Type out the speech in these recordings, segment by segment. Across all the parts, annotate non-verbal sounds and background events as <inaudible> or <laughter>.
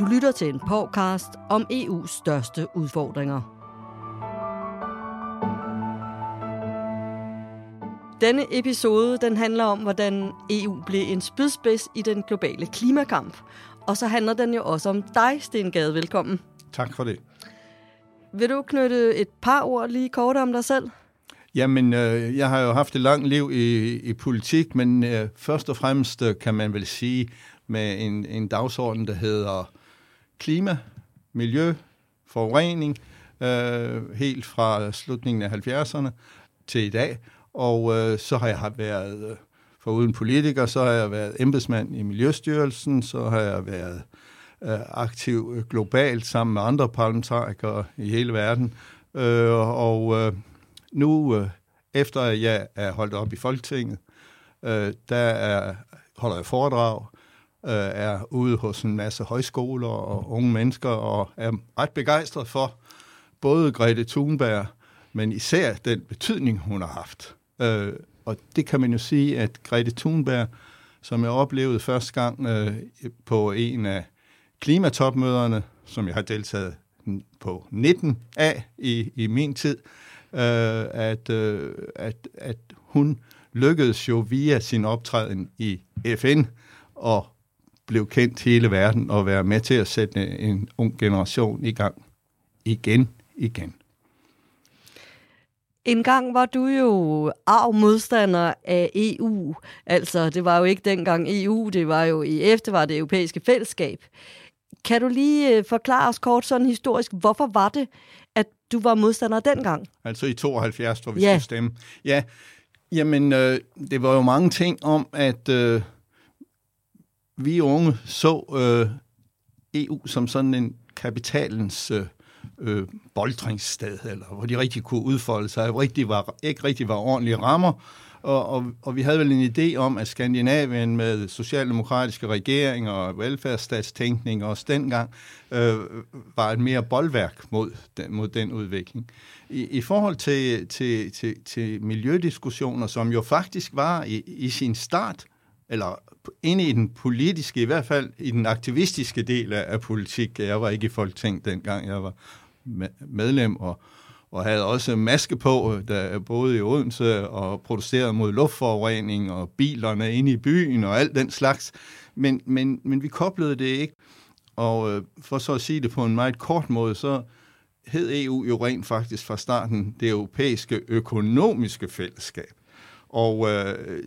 Du lytter til en podcast om EU's største udfordringer. Denne episode den handler om, hvordan EU blev en spydspids i den globale klimakamp. Og så handler den jo også om dig, Sten Gade. Velkommen. Tak for det. Vil du knytte et par ord lige kort om dig selv? Jamen, øh, jeg har jo haft et langt liv i, i politik, men øh, først og fremmest øh, kan man vel sige med en, en dagsorden, der hedder klima, miljø, forurening, øh, helt fra slutningen af 70'erne til i dag. Og øh, så har jeg været, øh, for uden politiker, så har jeg været embedsmand i Miljøstyrelsen, så har jeg været øh, aktiv øh, globalt sammen med andre parlamentarikere i hele verden. Øh, og øh, nu, øh, efter jeg er holdt op i Folketinget, øh, der er, holder jeg foredrag, øh, er ude hos en masse højskoler og unge mennesker, og er ret begejstret for både Grete Thunberg, men især den betydning, hun har haft. Øh, og det kan man jo sige, at Grete Thunberg, som jeg oplevede første gang øh, på en af klimatopmøderne, som jeg har deltaget på 19 af i, i min tid, øh, at, øh, at, at hun lykkedes jo via sin optræden i FN og blev kendt hele verden og være med til at sætte en ung generation i gang igen, igen. En gang var du jo arv modstander af EU. Altså, det var jo ikke dengang EU, det var jo EF, det var det europæiske fællesskab. Kan du lige øh, forklare os kort sådan historisk, hvorfor var det, at du var modstander dengang? Altså i 72, hvor vi ja. skulle stemme. Ja, jamen, øh, det var jo mange ting om, at øh, vi unge så øh, EU som sådan en kapitalens øh, øh boldringssted, eller hvor de rigtig kunne udfolde sig, rigtig var, ikke rigtig var ordentlige rammer, og, og, og vi havde vel en idé om, at Skandinavien med socialdemokratiske regeringer og velfærdsstatstænkning også dengang øh, var et mere boldværk mod den, mod den udvikling. I, i forhold til, til, til, til miljødiskussioner, som jo faktisk var i, i sin start, eller inde i den politiske, i hvert fald i den aktivistiske del af, af politik. Jeg var ikke i Folketing dengang, jeg var medlem, og, og havde også maske på, der boede i Odense og protesterede mod luftforurening og bilerne inde i byen og alt den slags. Men, men, men vi koblede det ikke. Og øh, for så at sige det på en meget kort måde, så hed EU jo rent faktisk fra starten det europæiske økonomiske fællesskab. Og øh,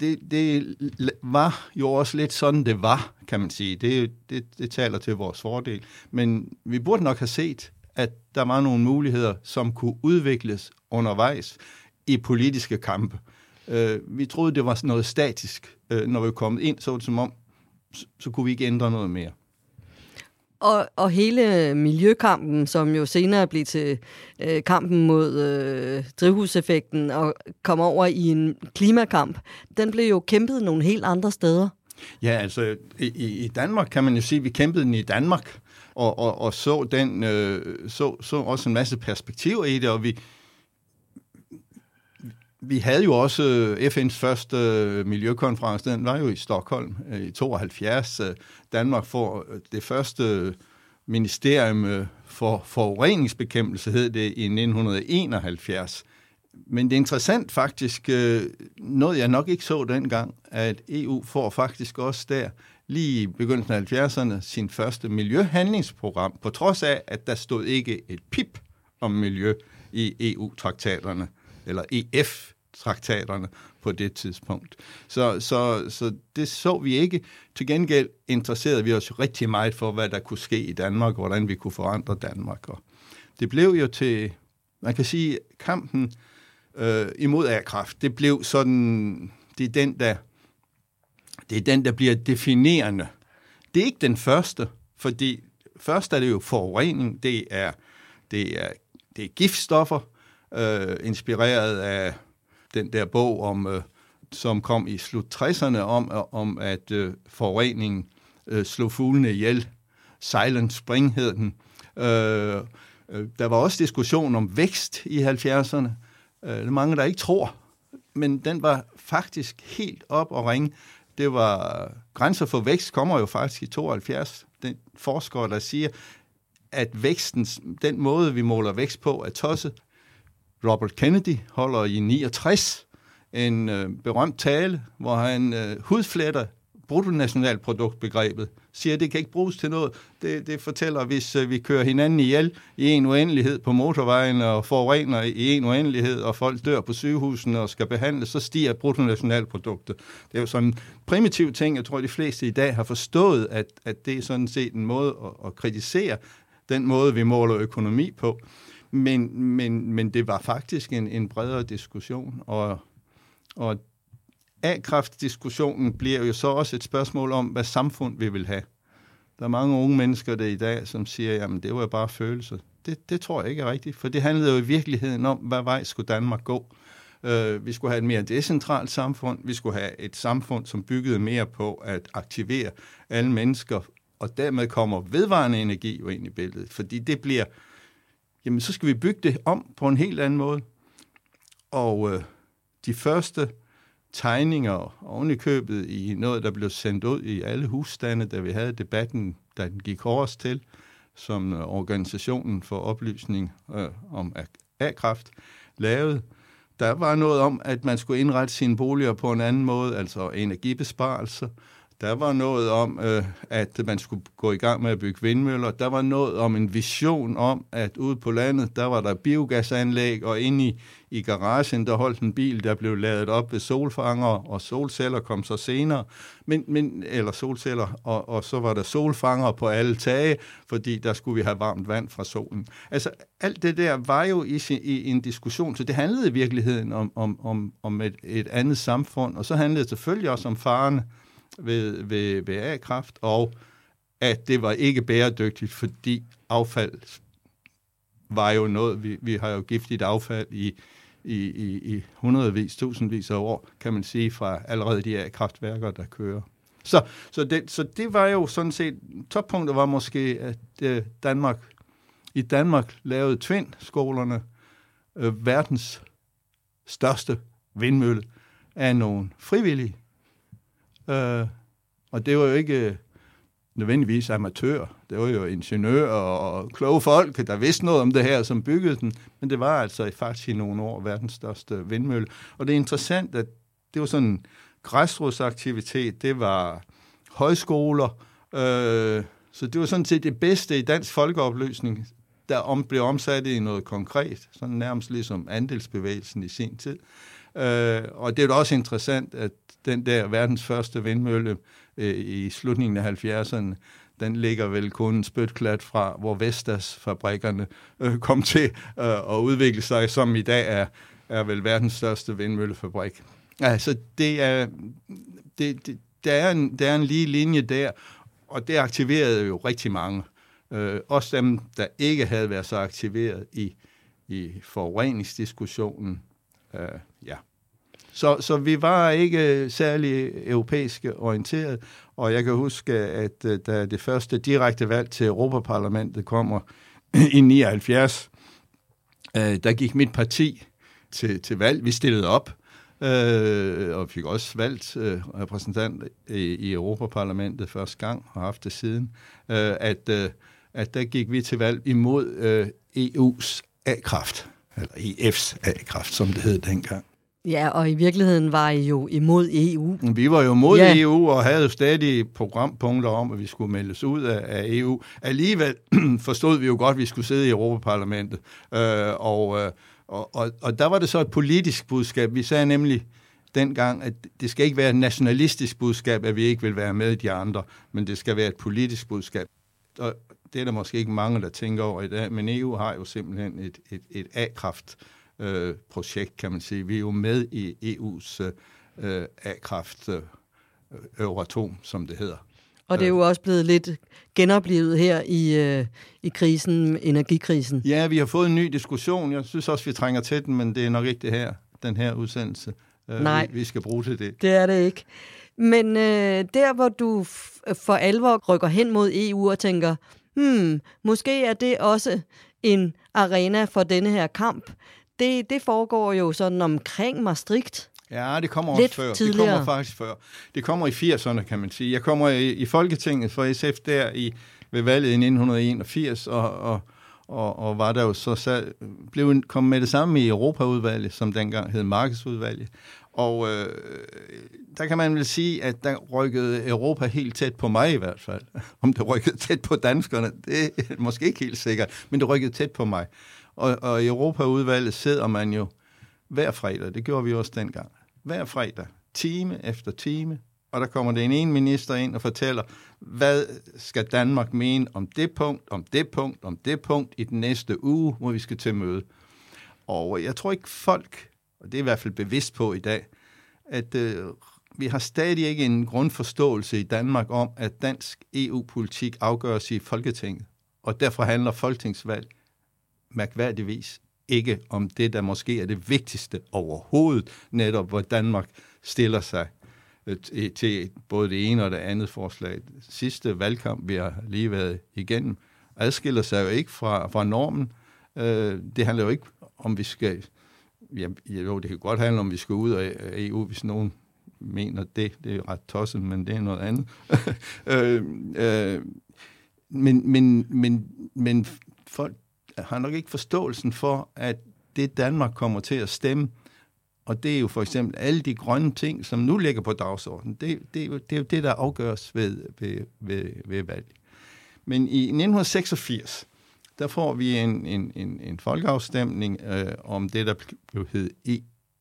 det, det var jo også lidt sådan, det var, kan man sige. Det, det, det taler til vores fordel. Men vi burde nok have set, at der var nogle muligheder, som kunne udvikles undervejs i politiske kampe. Øh, vi troede, det var sådan noget statisk. Øh, når vi kom ind, så var det som om, så, så kunne vi ikke ændre noget mere. Og, og hele miljøkampen, som jo senere blev til øh, kampen mod øh, drivhuseffekten og kom over i en klimakamp, den blev jo kæmpet nogle helt andre steder. Ja, altså i, i Danmark kan man jo sige, at vi kæmpede den i Danmark, og, og, og så, den, øh, så, så også en masse perspektiver i det, og vi, vi havde jo også øh, FN's første øh, miljøkonference, den var jo i Stockholm øh, i 72. Danmark får det første ministerium for forureningsbekæmpelse, hed det i 1971. Men det er interessant faktisk, noget jeg nok ikke så dengang, at EU får faktisk også der, lige i begyndelsen af 70'erne, sin første miljøhandlingsprogram, på trods af, at der stod ikke et pip om miljø i EU-traktaterne eller EF-traktaterne på det tidspunkt. Så, så, så det så vi ikke. Til gengæld interesserede vi os rigtig meget for, hvad der kunne ske i Danmark, og hvordan vi kunne forandre Danmark. Og det blev jo til, man kan sige, kampen øh, imod airkraft, det blev sådan, det er den, der, det er den, der bliver definerende. Det er ikke den første, fordi først er det jo forurening, det er, det er, det er giftstoffer, øh, inspireret af den der bog, om, øh, som kom i slut 60'erne, om, øh, om at øh, forureningen øh, slog fuglene ihjel. Silent Spring hed den. Øh, øh der var også diskussion om vækst i 70'erne. Øh, det er mange, der ikke tror, men den var faktisk helt op og ringe. Det var grænser for vækst kommer jo faktisk i 72 den forsker, der siger, at væksten, den måde, vi måler vækst på, er tosset. Robert Kennedy holder i 69 en øh, berømt tale, hvor han øh, hudfletter bruttonationalproduktbegrebet, siger, at det kan ikke bruges til noget. Det, det fortæller, hvis øh, vi kører hinanden ihjel i en uendelighed på motorvejen og forurener i en uendelighed, og folk dør på sygehusene og skal behandles, så stiger bruttonationalproduktet. Det er jo sådan en primitiv ting, jeg tror, de fleste i dag har forstået, at, at det er sådan set en måde at, at kritisere den måde, vi måler økonomi på. Men, men, men det var faktisk en, en bredere diskussion, og, og A-kraftdiskussionen bliver jo så også et spørgsmål om, hvad samfund vi vil have. Der er mange unge mennesker der i dag, som siger, jamen det var jo bare følelser. Det, det tror jeg ikke er rigtigt, for det handlede jo i virkeligheden om, hvad vej skulle Danmark gå. Øh, vi skulle have et mere decentralt samfund. Vi skulle have et samfund, som byggede mere på at aktivere alle mennesker, og dermed kommer vedvarende energi jo ind i billedet, fordi det bliver, jamen så skal vi bygge det om på en helt anden måde. Og øh, de første tegninger oven i købet i noget, der blev sendt ud i alle husstande, da vi havde debatten, da den gik hårdest til, som øh, organisationen for oplysning øh, om A-kraft lavede. Der var noget om, at man skulle indrette sine boliger på en anden måde, altså energibesparelser. Der var noget om, øh, at man skulle gå i gang med at bygge vindmøller. Der var noget om en vision om, at ude på landet, der var der biogasanlæg, og inde i, i garagen, der holdt en bil, der blev lavet op ved solfanger, og solceller kom så senere, men, men, eller solceller, og, og så var der solfanger på alle tage, fordi der skulle vi have varmt vand fra solen. Altså, alt det der var jo i, i en diskussion, så det handlede i virkeligheden om, om, om, om et, et andet samfund, og så handlede det selvfølgelig også om farerne, ved, ved, ved A-kraft, og at det var ikke bæredygtigt, fordi affald var jo noget, vi, vi har jo giftigt affald i, i, i, i hundredvis, tusindvis af år, kan man sige, fra allerede de A-kraftværker, der kører. Så, så, det, så det var jo sådan set, toppunktet var måske, at øh, Danmark, i Danmark lavede Tvind-skolerne øh, verdens største vindmølle af nogle frivillige, Øh, og det var jo ikke øh, nødvendigvis amatør. Det var jo ingeniører og kloge folk, der vidste noget om det her, som byggede den. Men det var altså faktisk i nogle år verdens største vindmølle. Og det er interessant, at det var sådan en græsrodsaktivitet. Det var højskoler. Øh, så det var sådan set det bedste i dansk folkeopløsning, der om, blev omsat i noget konkret. Sådan nærmest ligesom andelsbevægelsen i sin tid. Øh, og det er jo også interessant, at den der verdens første vindmølle øh, i slutningen af 70'erne, den ligger vel kun en spytklat fra, hvor Vestas fabrikkerne øh, kom til øh, at udvikle sig, som i dag er, er vel verdens største vindmøllefabrik. Altså, det er, det, det, der, er en, der er en lige linje der, og det aktiverede jo rigtig mange. Øh, også dem, der ikke havde været så aktiveret i, i forureningsdiskussionen. Øh, ja. Så, så vi var ikke særlig europæisk orienteret, og jeg kan huske, at øh, da det første direkte valg til Europaparlamentet kommer <clears throat> i 79, øh, der gik mit parti til, til valg. Vi stillede op, øh, og fik også valgt øh, repræsentant i, i Europaparlamentet første gang, og har haft det siden, øh, at, øh, at der gik vi til valg imod øh, EU's A-kraft, eller EF's A-kraft, som det hed dengang. Ja, og i virkeligheden var I jo imod EU. Vi var jo imod ja. EU og havde stadig programpunkter om, at vi skulle meldes ud af, EU. Alligevel <clears throat> forstod vi jo godt, at vi skulle sidde i Europaparlamentet. Øh, og, øh, og, og, og der var det så et politisk budskab. Vi sagde nemlig dengang, at det skal ikke være et nationalistisk budskab, at vi ikke vil være med de andre, men det skal være et politisk budskab. Og det er der måske ikke mange, der tænker over i dag, men EU har jo simpelthen et, et, et A-kraft øh, projekt, kan man sige. Vi er jo med i EU's øh, A-kraft øh, Euratom, som det hedder. Og det er jo også blevet lidt genoplevet her i, øh, i krisen, energikrisen. Ja, vi har fået en ny diskussion. Jeg synes også, vi trænger til den, men det er nok ikke det her, den her udsendelse, øh, Nej, vi, vi skal bruge til det. det er det ikke. Men øh, der, hvor du for alvor rykker hen mod EU og tænker, hmm, måske er det også en arena for denne her kamp, det, det foregår jo sådan omkring Maastricht. Ja, det kommer også Lidt før. Tidligere. Det kommer faktisk før. Det kommer i 80'erne, kan man sige. Jeg kommer i, i Folketinget for SF der i ved valget i 1981, og, og, og, og var der jo så, så blev kom med det samme i Europaudvalget, som dengang hed Markedsudvalget. Og øh, der kan man vel sige, at der rykkede Europa helt tæt på mig i hvert fald. <laughs> Om det rykkede tæt på danskerne, det er måske ikke helt sikkert, men det rykkede tæt på mig. Og, og i Europaudvalget sidder man jo hver fredag, det gjorde vi også dengang, hver fredag, time efter time, og der kommer det en ene minister ind og fortæller, hvad skal Danmark mene om det punkt, om det punkt, om det punkt i den næste uge, hvor vi skal til møde. Og jeg tror ikke folk, og det er i hvert fald bevidst på i dag, at øh, vi har stadig ikke en grundforståelse i Danmark om, at dansk EU-politik afgøres i Folketinget. Og derfor handler folketingsvalg mærkværdigvis ikke om det, der måske er det vigtigste overhovedet, netop hvor Danmark stiller sig øh, til både det ene og det andet forslag. Sidste valgkamp, vi har lige været igennem, adskiller sig jo ikke fra, fra normen. Øh, det handler jo ikke om, vi skal... Ja, jo, det kan godt handle om, vi skal ud af EU, hvis nogen mener det. Det er ret tosset, men det er noget andet. <laughs> øh, øh, men, men, men, men folk har nok ikke forståelsen for, at det Danmark kommer til at stemme, og det er jo for eksempel alle de grønne ting, som nu ligger på dagsordenen. Det, det, det er jo det, der afgøres ved, ved, ved, ved valg. Men i 1986, der får vi en, en, en, en folkeafstemning øh, om det, der blev hed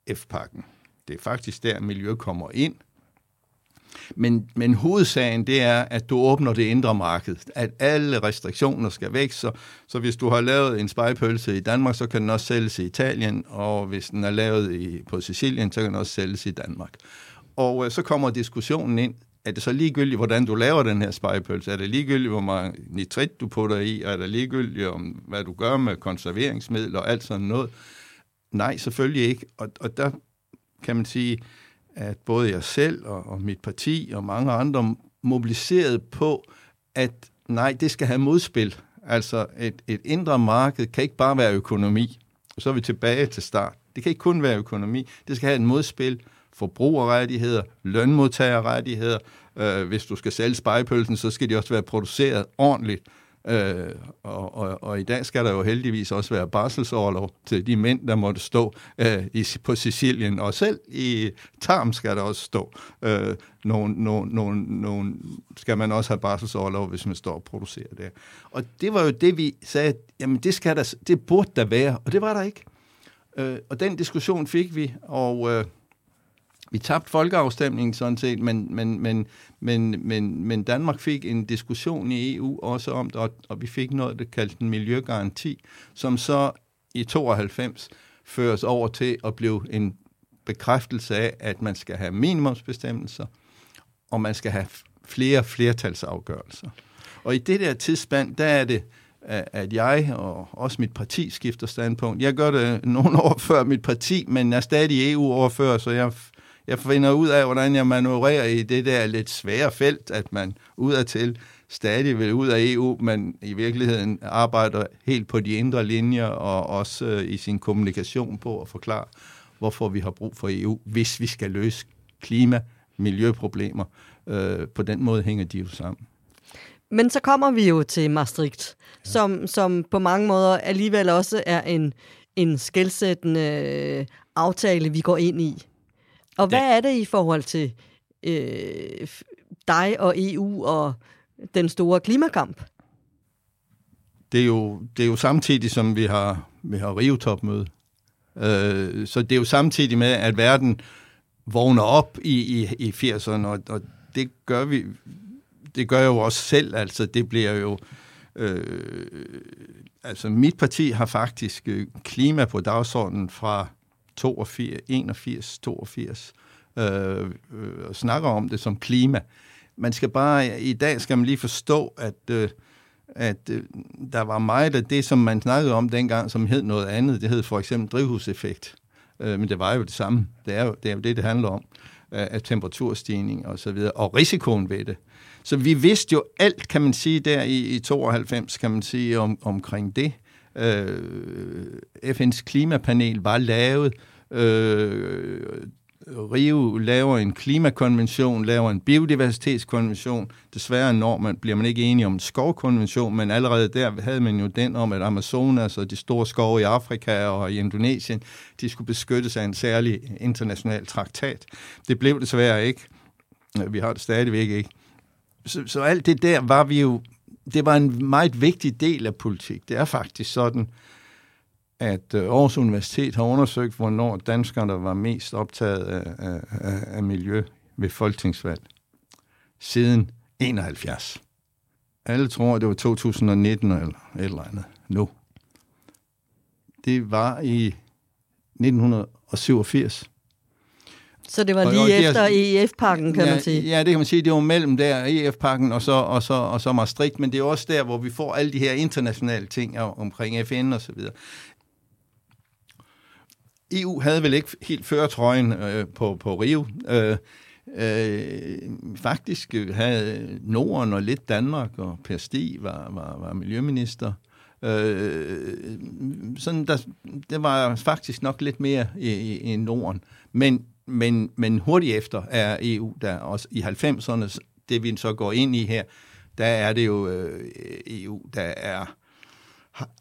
EF-pakken. Det er faktisk der, miljø kommer ind. Men, men hovedsagen, det er, at du åbner det indre marked. At alle restriktioner skal væk. Så, så hvis du har lavet en spejpølse i Danmark, så kan den også sælges i Italien. Og hvis den er lavet i, på Sicilien, så kan den også sælges i Danmark. Og øh, så kommer diskussionen ind. Er det så ligegyldigt, hvordan du laver den her spejepølse? Er det ligegyldigt, hvor meget nitrit du putter i? Er det ligegyldigt, om, hvad du gør med konserveringsmidler og alt sådan noget? Nej, selvfølgelig ikke. Og, og der kan man sige, at både jeg selv og, og mit parti og mange andre mobiliseret på, at nej, det skal have modspil. Altså et, et indre marked kan ikke bare være økonomi. Og så er vi tilbage til start. Det kan ikke kun være økonomi. Det skal have et modspil. Forbrugerrettigheder, lønmodtagerrettigheder. Øh, hvis du skal sælge spejpølsen, så skal de også være produceret ordentligt Øh, og, og, og i dag skal der jo heldigvis også være barselsårlov til de mænd, der måtte stå øh, i, på Sicilien, og selv i Tarm skal der også stå. Øh, nogle, nogle, nogle, nogle skal man også have barselsårlov, hvis man står og producerer det. Og det var jo det, vi sagde, jamen det, skal der, det burde der være, og det var der ikke. Øh, og den diskussion fik vi, og... Øh, vi tabte folkeafstemningen sådan set, men, men, men, men, men, men Danmark fik en diskussion i EU også om det, og vi fik noget, der kaldte en miljøgaranti, som så i 92 føres over til at blive en bekræftelse af, at man skal have minimumsbestemmelser, og man skal have flere flertalsafgørelser. Og i det der tidsspand, der er det, at jeg og også mit parti skifter standpunkt. Jeg gør det nogle <laughs> år før mit parti, men er stadig EU-overfører, så jeg jeg finder ud af, hvordan jeg manøvrerer i det der lidt svære felt, at man udadtil stadig vil ud af EU, men i virkeligheden arbejder helt på de indre linjer og også øh, i sin kommunikation på at forklare, hvorfor vi har brug for EU, hvis vi skal løse klima, miljøproblemer. Øh, på den måde hænger de jo sammen. Men så kommer vi jo til Maastricht, ja. som, som på mange måder alligevel også er en, en skældsættende aftale, vi går ind i. Og hvad ja. er det i forhold til øh, dig og EU og den store klimakamp? Det er jo, det er jo samtidig, som vi har, vi har Rio-topmøde. Øh, så det er jo samtidig med, at verden vågner op i, i, i 80'erne, og, og det gør vi, det gør jeg jo også selv, altså det bliver jo, øh, altså mit parti har faktisk øh, klima på dagsordenen fra 82, 81, 82, øh, øh, og snakker om det som klima. Man skal bare, i dag skal man lige forstå, at, øh, at øh, der var meget af det, som man snakkede om dengang, som hed noget andet. Det hed for eksempel drivhuseffekt. Øh, men det var jo det samme. Det er jo det, er jo det, det handler om. Øh, af temperaturstigning og så videre, og risikoen ved det. Så vi vidste jo alt, kan man sige, der i, i 92, kan man sige, om, omkring det. Øh, FN's klimapanel var lavet øh, Rio laver en klimakonvention, laver en biodiversitetskonvention. Desværre når man, bliver man ikke enige om en skovkonvention, men allerede der havde man jo den om, at Amazonas og de store skove i Afrika og i Indonesien, de skulle beskyttes af en særlig international traktat. Det blev desværre ikke. Vi har det stadigvæk ikke. Så, så alt det der var vi jo, det var en meget vigtig del af politik. Det er faktisk sådan, at øh, Aarhus Universitet har undersøgt, hvornår danskerne var mest optaget af, af, af miljø ved folketingsvalg siden 71. Alle tror, at det var 2019 eller et eller andet nu. Det var i 1987. Så det var lige og, og efter EF-pakken, kan ja, man sige? Ja, det kan man sige. Det var mellem der EF-pakken og så, og, så, og så Maastricht, men det er også der, hvor vi får alle de her internationale ting omkring FN og så videre. EU havde vel ikke helt føretrøjen øh, på, på Rio. Øh, øh, faktisk havde Norden og lidt Danmark, og Per Stig var, var, var miljøminister. Øh, sådan der, det var faktisk nok lidt mere i, i, i Norden. Men, men, men hurtigt efter er EU der også i 90'erne, det vi så går ind i her, der er det jo øh, EU, der er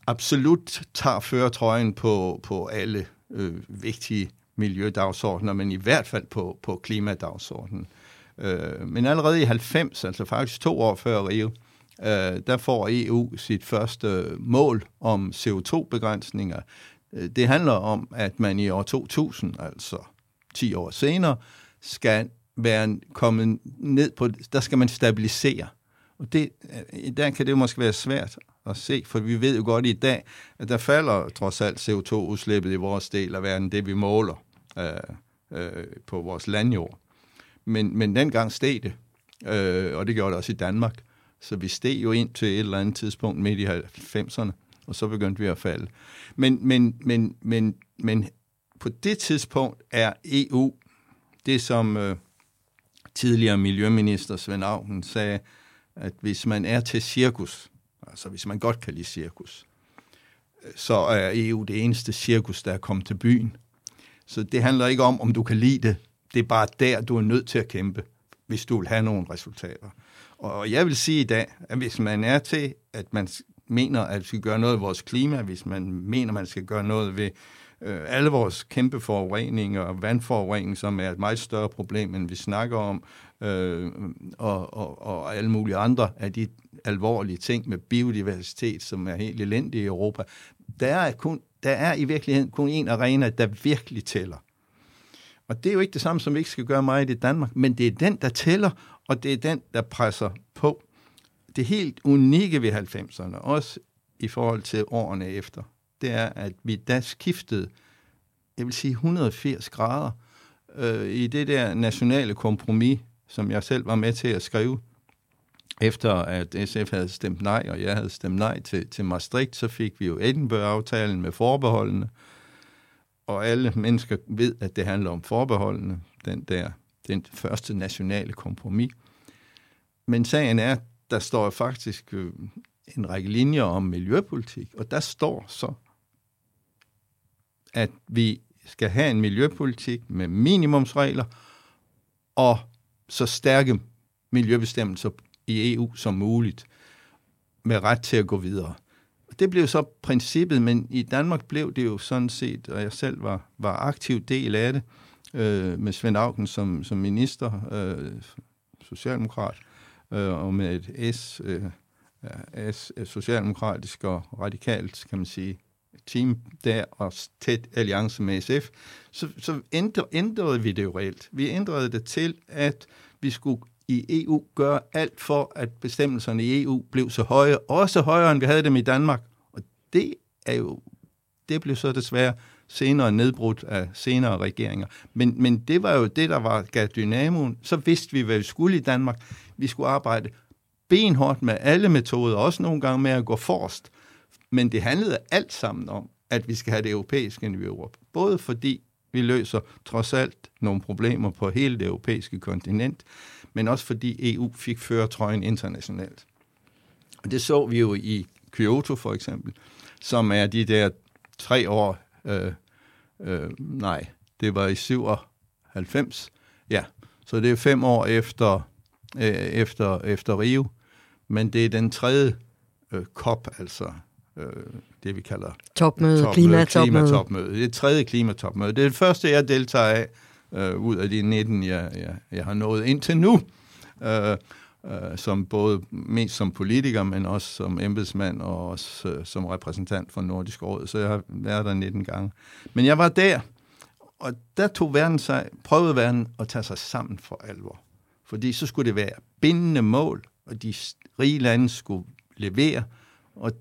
absolut tager føretrøjen på, på alle øh, vigtige miljødagsordner, men i hvert fald på, på klimadagsordenen. Øh, men allerede i 90, altså faktisk to år før Rio, øh, der får EU sit første mål om CO2-begrænsninger. Øh, det handler om, at man i år 2000, altså 10 år senere, skal være kommet ned på, der skal man stabilisere. Og det, øh, i dag kan det måske være svært at se, for vi ved jo godt i dag, at der falder trods alt CO2-udslippet i vores del af verden, det vi måler øh, øh, på vores landjord. Men, men dengang steg det, øh, og det gjorde det også i Danmark. Så vi steg jo ind til et eller andet tidspunkt midt i 90'erne, og så begyndte vi at falde. Men, men, men, men, men på det tidspunkt er EU, det som øh, tidligere miljøminister Svend Augen sagde, at hvis man er til cirkus, Altså hvis man godt kan lide cirkus, øh, så er EU det eneste cirkus, der er kommet til byen. Så det handler ikke om, om du kan lide det. Det er bare der, du er nødt til at kæmpe, hvis du vil have nogle resultater. Og jeg vil sige i dag, at hvis man er til, at man mener, at vi skal gøre noget ved vores klima, hvis man mener, at man skal gøre noget ved øh, alle vores kæmpe forureninger og vandforurening, som er et meget større problem, end vi snakker om, øh, og, og, og alle mulige andre af de alvorlige ting med biodiversitet, som er helt elendig i Europa. Der er, kun, der er i virkeligheden kun en arena, der virkelig tæller. Og det er jo ikke det samme, som vi ikke skal gøre meget i Danmark, men det er den, der tæller, og det er den, der presser på. Det helt unikke ved 90'erne, også i forhold til årene efter, det er, at vi da skiftede, jeg vil sige 180 grader, øh, i det der nationale kompromis, som jeg selv var med til at skrive, efter at SF havde stemt nej, og jeg havde stemt nej til, til Maastricht, så fik vi jo Edinburgh-aftalen med forbeholdene, og alle mennesker ved, at det handler om forbeholdene, den der, den første nationale kompromis. Men sagen er, der står faktisk øh, en række linjer om miljøpolitik, og der står så, at vi skal have en miljøpolitik med minimumsregler og så stærke miljøbestemmelser i EU som muligt, med ret til at gå videre. Det blev så princippet, men i Danmark blev det jo sådan set, og jeg selv var, var aktiv del af det, øh, med Svend Augen som, som minister, øh, socialdemokrat, øh, og med et S, øh, S, socialdemokratisk og radikalt, kan man sige, team der, og tæt alliance med SF, så, så ændrede vi det jo reelt. Vi ændrede det til, at vi skulle i EU gøre alt for, at bestemmelserne i EU blev så høje, også højere, end vi havde dem i Danmark. Og det er jo, det blev så desværre senere nedbrudt af senere regeringer. Men, men det var jo det, der var gav dynamoen. Så vidste vi, hvad vi skulle i Danmark. Vi skulle arbejde benhårdt med alle metoder, også nogle gange med at gå forrest. Men det handlede alt sammen om, at vi skal have det europæiske niveau op. Både fordi vi løser trods alt nogle problemer på hele det europæiske kontinent, men også fordi EU fik føretrøjen internationalt. Og det så vi jo i Kyoto for eksempel, som er de der tre år, øh, øh, nej, det var i 90. Ja, så det er fem år efter, øh, efter, efter Rio. Men det er den tredje øh, COP, altså øh, det, vi kalder topmøde, topmøde klimatopmøde. klimatopmøde. Det tredje klimatopmøde. Det er det første, jeg deltager af øh, ud af de 19, jeg, jeg, jeg har nået indtil nu. Øh, øh, som både mest som politiker, men også som embedsmand og også øh, som repræsentant for Nordisk Råd. Så jeg har været der 19 gange. Men jeg var der, og der tog verden sig, prøvede verden at tage sig sammen for alvor. Fordi så skulle det være bindende mål, og de rige lande skulle levere, og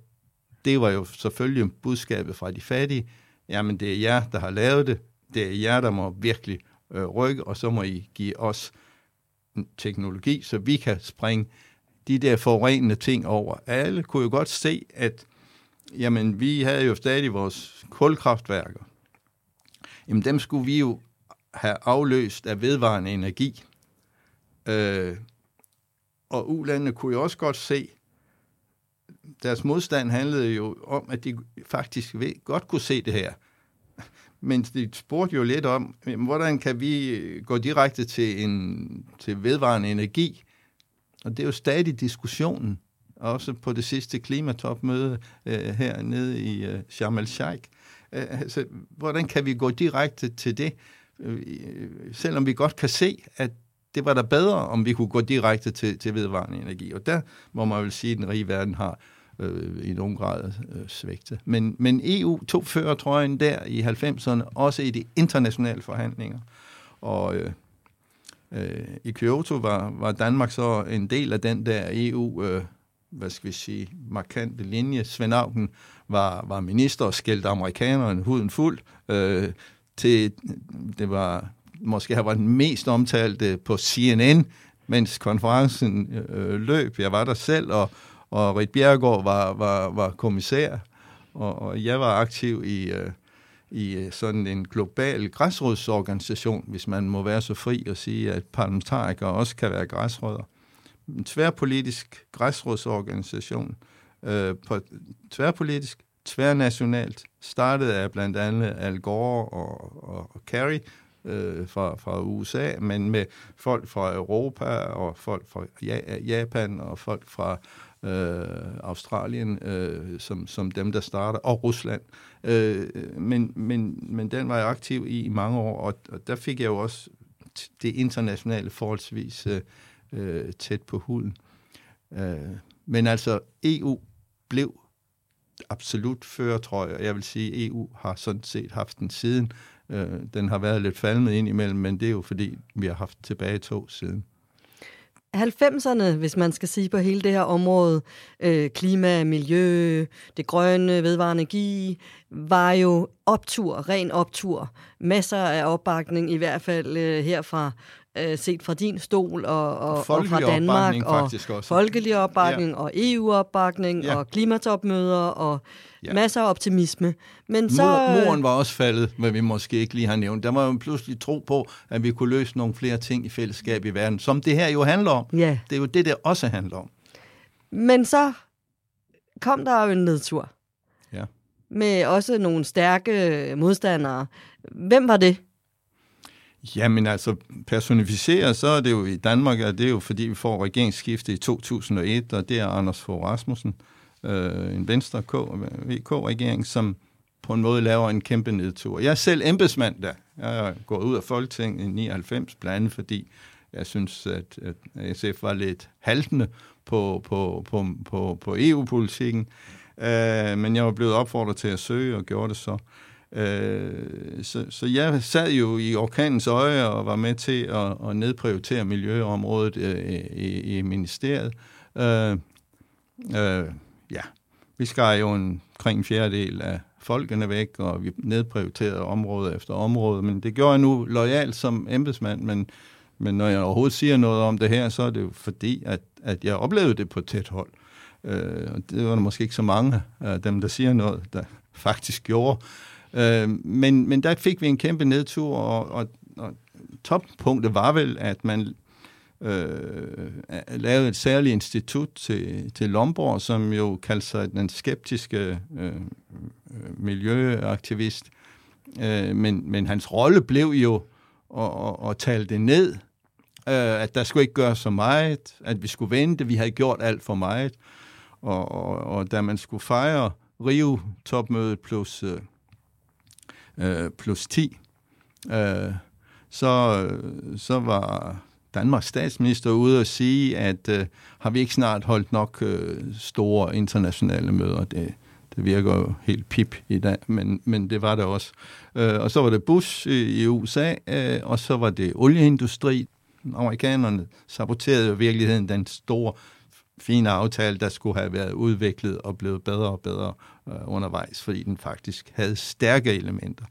det var jo selvfølgelig budskabet fra de fattige. Jamen, det er jer, der har lavet det. Det er jer, der må virkelig øh, rykke, og så må I give os teknologi, så vi kan springe de der forurenende ting over. Alle kunne jo godt se, at jamen, vi havde jo stadig vores kulkraftværker. Jamen, dem skulle vi jo have afløst af vedvarende energi. Øh, og ulandene kunne jo også godt se, deres modstand handlede jo om, at de faktisk ved, godt kunne se det her. Men de spurgte jo lidt om, hvordan kan vi øh, gå direkte til, en, til vedvarende energi? Og det er jo stadig diskussionen, også på det sidste klimatopmøde øh, hernede i øh, Sharm el-Sheikh. Øh, altså, hvordan kan vi gå direkte til det, øh, øh selvom vi godt kan se, at det var da bedre, om vi kunne gå direkte til, til vedvarende energi. Og der må man vel sige, at den rige verden har øh, i nogen grad øh, svægte. Men, men EU tog førertrøjen der i 90'erne, også i de internationale forhandlinger. Og øh, øh, i Kyoto var, var Danmark så en del af den der EU, øh, hvad skal vi sige, markante linje. Svend Auken var, var minister og skældte amerikanerne huden fuld. Øh, til, det var måske har været den mest omtalte på CNN, mens konferencen øh, løb. Jeg var der selv, og, og Rit Bjergård var, var, var kommissær, og, og jeg var aktiv i, øh, i øh, sådan en global græsrodsorganisation, hvis man må være så fri at sige, at parlamentarikere også kan være græsrødder. En tværpolitisk græsrodsorganisation, øh, på, tværpolitisk, tværnationalt, startet af blandt andet Al Gore og, og, og Kerry, øh, fra, fra USA, men med folk fra Europa og folk fra Japan og folk fra øh, Australien øh, som, som dem, der starter, og Rusland. Øh, men, men, men den var jeg aktiv i i mange år, og, og der fik jeg jo også det internationale forholdsvis øh, øh tæt på huden. Øh, men altså, EU blev absolut føretrøje, og jeg vil sige, at EU har sådan set haft den siden. Øh, den har været lidt falmet ind imellem, men det er jo fordi, vi har haft tilbage to siden. 90'erne, hvis man skal sige på hele det her område, øh, klima, miljø, det grønne, vedvarende energi, var jo optur, ren optur. Masser af opbakning, i hvert fald øh, herfra, øh, set fra din stol og, og, og fra Danmark. Og også. folkelig opbakning, ja. og EU-opbakning, ja. og klimatopmøder, og ja. masser af optimisme. Men så... Mor, moren var også faldet, hvad vi måske ikke lige har nævnt. Der var jo pludselig tro på, at vi kunne løse nogle flere ting i fællesskab i verden, som det her jo handler om. Ja. Det er jo det, det også handler om. Men så kom der jo en nedtur. Ja. Med også nogle stærke modstandere. Hvem var det? Jamen altså, personificeret, så er det jo i Danmark, og det er jo fordi, vi får regeringsskifte i 2001, og det er Anders Fogh Rasmussen, øh, en venstre VK-regering, som på en måde laver en kæmpe nedtur. Jeg er selv embedsmand der. Jeg er gået ud af Folketinget i 99, blandt andet fordi jeg synes, at, at SF var lidt haltende på, på, på, på, på EU-politikken. Øh, men jeg var blevet opfordret til at søge og gjorde det så. Øh, Øh, så, så jeg sad jo i orkanens øje og var med til at, at nedprioritere miljøområdet øh, i, i ministeriet. Øh, øh, ja, vi skar jo en, omkring en fjerdedel af folkene væk, og vi nedprioriterede område efter område, men det gjorde jeg nu lojalt som embedsmand, men, men når jeg overhovedet siger noget om det her, så er det jo fordi, at, at jeg oplevede det på tæt hold. Øh, og det var der måske ikke så mange af dem, der siger noget, der <laughs> faktisk gjorde. Øh, men, men der fik vi en kæmpe nedtur, og, og, og toppunktet var vel, at man øh, lavede et særligt institut til, til Lomborg, som jo kaldte sig den skeptiske øh, miljøaktivist. Øh, men, men hans rolle blev jo at, at, at tale det ned, øh, at der skulle ikke gøre så meget, at vi skulle vente, vi havde gjort alt for meget, og, og, og da man skulle fejre Rio-topmødet plus, øh, øh plus 10, øh, så, øh, så var Danmarks statsminister ude og sige, at øh, har vi ikke snart holdt nok øh, store internationale møder? Det, det virker jo helt pip i dag, men, men det var det også. Øh, og så var det Bush i, i USA, øh, og så var det olieindustri. Amerikanerne saboterede jo i virkeligheden den store, fine aftale, der skulle have været udviklet og blevet bedre og bedre øh, undervejs, fordi den faktisk havde stærke elementer.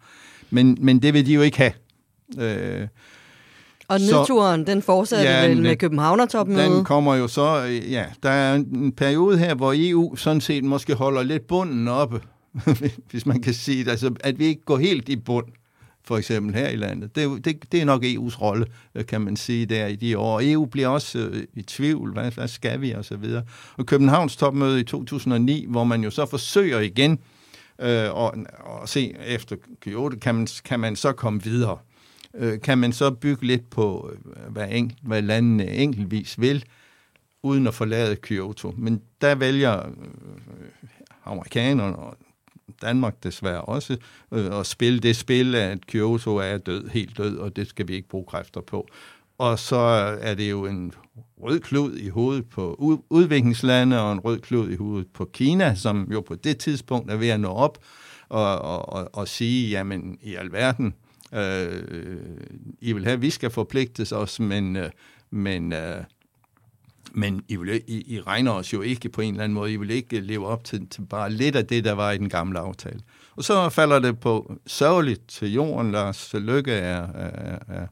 Men, men det vil de jo ikke have. Øh, og nedturen, så, den fortsatte ja, vel med Københavner-topmødet? Den kommer jo så, ja, der er en periode her, hvor EU sådan set måske holder lidt bunden oppe, <laughs> hvis man kan sige det. Altså, at vi ikke går helt i bund, for eksempel her i landet. Det, det, det er nok EU's rolle, øh, kan man sige, der i de år. EU bliver også øh, i tvivl, hvad, hvad skal vi, og så videre. Og Københavns topmøde i 2009, hvor man jo så forsøger igen øh, og, og se efter Kyoto, kan man, kan man så komme videre øh, kan man så bygge lidt på, øh, hvad, enkelt, hvad landene enkeltvis vil, uden at forlade Kyoto. Men der vælger øh, amerikanerne og Danmark desværre også øh, at spille det spil, at Kyoto er død, helt død, og det skal vi ikke bruge kræfter på. Og så er det jo en rød klud i hovedet på udviklingslande og en rød klud i hovedet på Kina, som jo på det tidspunkt er ved at nå op og, og, og, og sige, jamen i alverden, Øh, I vil have, at vi skal forpligtes os, men, øh, men, øh, men I, vil, I, I regner os jo ikke på en eller anden måde. I vil ikke leve op til, til bare lidt af det, der var i den gamle aftale. Og så falder det på sørgeligt til jorden. Lars Lykke er, er, er,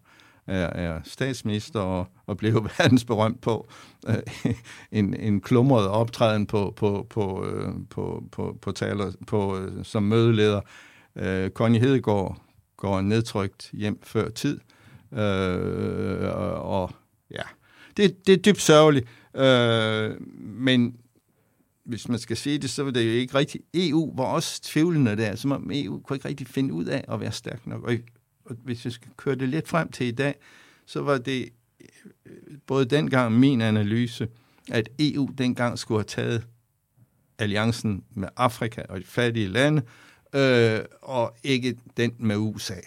er, er statsminister og, og blev <laughs> verdensberømt på øh, en, en klumret optræden på, på, på, øh, på, på, på, taler, på, øh, som mødeleder. Øh, Connie Hedegaard går nedtrykt hjem før tid. Øh, og, og det, det er dybt sørgeligt. Øh, men hvis man skal sige det, så var det jo ikke rigtigt. EU var også tvivlende der, som om EU kunne ikke rigtig finde ud af at være stærk nok. Og, og hvis vi skal køre det lidt frem til i dag, så var det øh, både dengang min analyse, at EU dengang skulle have taget alliancen med Afrika og de fattige lande, øh, og ikke den med USA.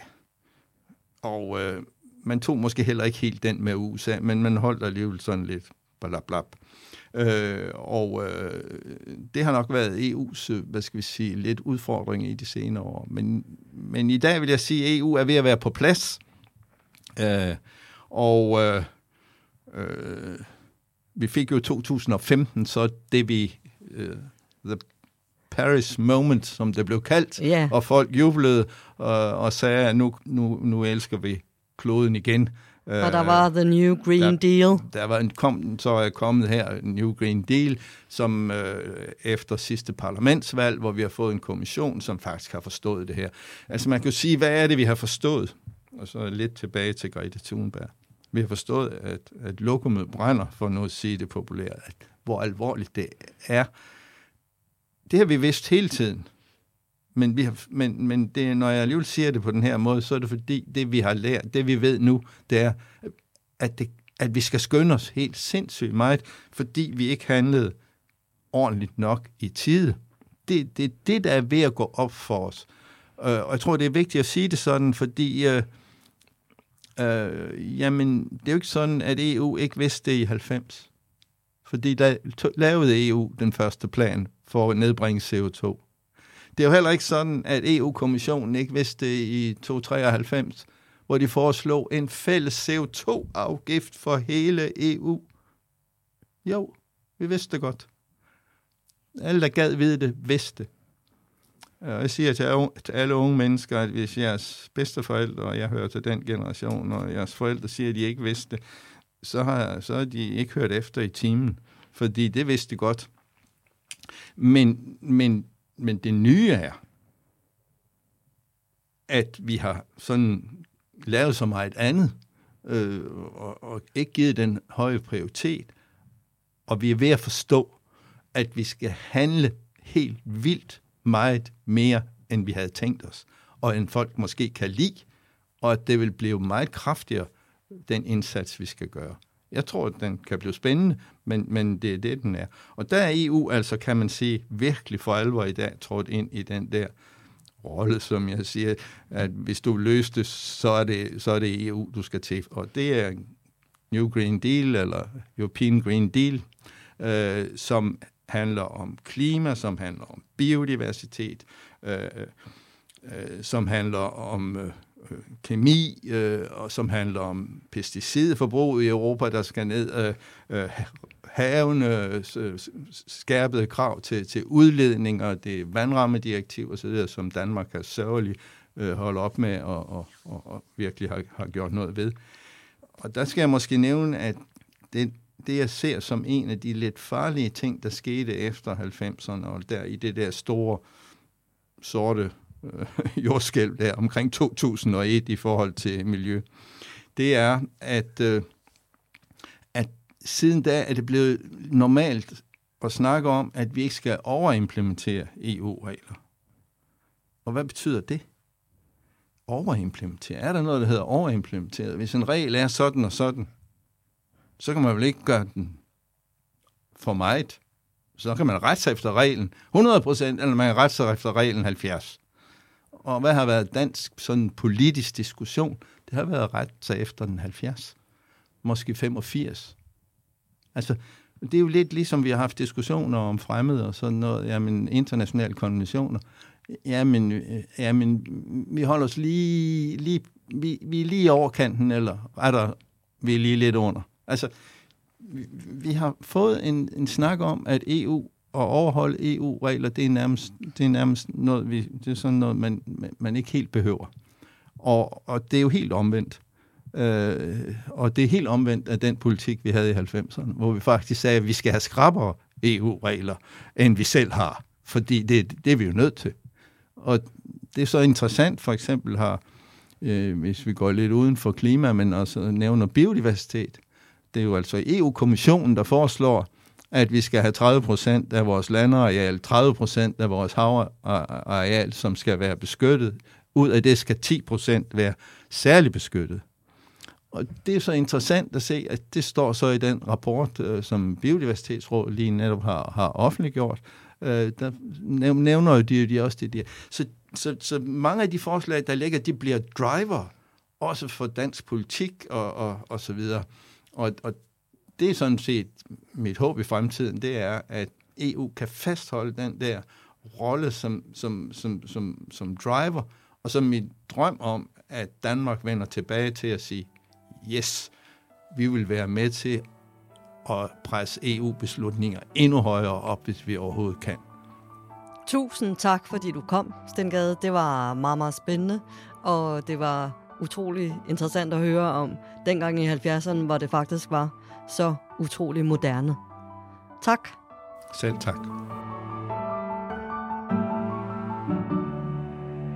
Og øh, man tog måske heller ikke helt den med USA, men man holdt alligevel sådan lidt blablabla. Øh, og øh, det har nok været EU's, øh, hvad skal vi sige, lidt udfordring i de senere år. Men, men i dag vil jeg sige, at EU er ved at være på plads. Øh, og øh, øh, vi fik jo 2015, så det vi, øh, the Paris Moment, som det blev kaldt, yeah. og folk jublede og, og sagde, at nu, nu, nu elsker vi kloden igen. Og der var The New Green der, Deal. Der var en, kom, så er kommet her New Green Deal, som øh, efter sidste parlamentsvalg, hvor vi har fået en kommission, som faktisk har forstået det her. Altså man kan jo sige, hvad er det, vi har forstået? Og så lidt tilbage til Grete Thunberg. Vi har forstået, at, at lokummet brænder, for nu at sige det populært, at hvor alvorligt det er, det har vi vidst hele tiden. Men, vi har, men, men det, når jeg alligevel siger det på den her måde, så er det fordi, det vi har lært, det vi ved nu, det er, at, det, at vi skal skynde os helt sindssygt meget, fordi vi ikke handlede ordentligt nok i tide. Det, det er det, der er ved at gå op for os. Øh, og jeg tror, det er vigtigt at sige det sådan, fordi øh, øh, jamen, det er jo ikke sådan, at EU ikke vidste det i 90. Fordi der lavede EU den første plan for at nedbringe CO2. Det er jo heller ikke sådan, at EU-kommissionen ikke vidste det i 293, hvor de foreslog en fælles CO2-afgift for hele EU. Jo, vi vidste det godt. Alle, der gad vide det, vidste det. Og jeg siger til, til alle unge mennesker, at hvis jeres bedsteforældre, og jeg hører til den generation, og jeres forældre siger, at de ikke vidste det, så har, så har de ikke hørt efter i timen, fordi det vidste de godt. Men, men, men det nye er, at vi har sådan lavet så meget andet, øh, og, og ikke givet den høje prioritet, og vi er ved at forstå, at vi skal handle helt vildt meget mere, end vi havde tænkt os, og end folk måske kan lide, og at det vil blive meget kraftigere, den indsats, vi skal gøre. Jeg tror, at den kan blive spændende, men, men det er det, den er. Og der er EU altså, kan man sige, virkelig for alvor i dag trådt ind i den der rolle, som jeg siger, at hvis du løser det, så er det, så er det EU, du skal til. Og det er New Green Deal, eller European Green Deal, øh, som handler om klima, som handler om biodiversitet, øh, øh, som handler om øh, Øh, kemi, øh, og som handler om pesticidforbrug i Europa, der skal ned, øh, øh, havene, øh, skærpede krav til, til udledning, og det vandrammedirektiv osv., som Danmark har sørgeligt øh, holdt op med og, og, og, og virkelig har, har gjort noget ved. Og der skal jeg måske nævne, at det, det, jeg ser som en af de lidt farlige ting, der skete efter 90'erne, og der i det der store sorte øh, <laughs> jordskælv der omkring 2001 i forhold til miljø, det er, at, øh, at siden da er det blevet normalt at snakke om, at vi ikke skal overimplementere EU-regler. Og hvad betyder det? Overimplementere. Er der noget, der hedder overimplementeret? Hvis en regel er sådan og sådan, så kan man vel ikke gøre den for meget. Så kan man rette sig efter reglen 100%, eller man kan rette sig efter reglen 70. Og hvad har været dansk sådan politisk diskussion? Det har været ret til efter den 70. Måske 85. Altså, det er jo lidt ligesom vi har haft diskussioner om fremmede og sådan noget, jamen internationale konventioner. Jamen, øh, jamen vi holder os lige, lige vi, vi er lige over kanten, eller er der, vi er lige lidt under. Altså, vi, vi har fået en, en snak om, at EU overholde EU-regler, det er nærmest, det er nærmest noget, vi, det er sådan noget, man, man ikke helt behøver. Og, og det er jo helt omvendt. Øh, og det er helt omvendt af den politik, vi havde i 90'erne, hvor vi faktisk sagde, at vi skal have skrappere EU-regler, end vi selv har. Fordi det, det er vi jo nødt til. Og det er så interessant, for eksempel har, øh, hvis vi går lidt uden for klima, men også nævner biodiversitet, det er jo altså EU-kommissionen, der foreslår, at vi skal have 30 procent af vores landareal, 30 procent af vores havareal, som skal være beskyttet. Ud af det skal 10 procent være særligt beskyttet. Og det er så interessant at se, at det står så i den rapport, øh, som Biodiversitetsrådet lige netop har, har offentliggjort. Øh, der nævner de, de også det der. Så, så, så mange af de forslag, der ligger, de bliver driver, også for dansk politik og, og, og så videre. Og, og det er sådan set mit håb i fremtiden, det er, at EU kan fastholde den der rolle som, som, som, som, som driver, og så min drøm om, at Danmark vender tilbage til at sige, yes, vi vil være med til at presse EU-beslutninger endnu højere op, hvis vi overhovedet kan. Tusind tak, fordi du kom, Stengade. Det var meget, meget spændende, og det var utrolig interessant at høre om dengang i 70'erne, hvor det faktisk var så utrolig moderne. Tak. Selv tak.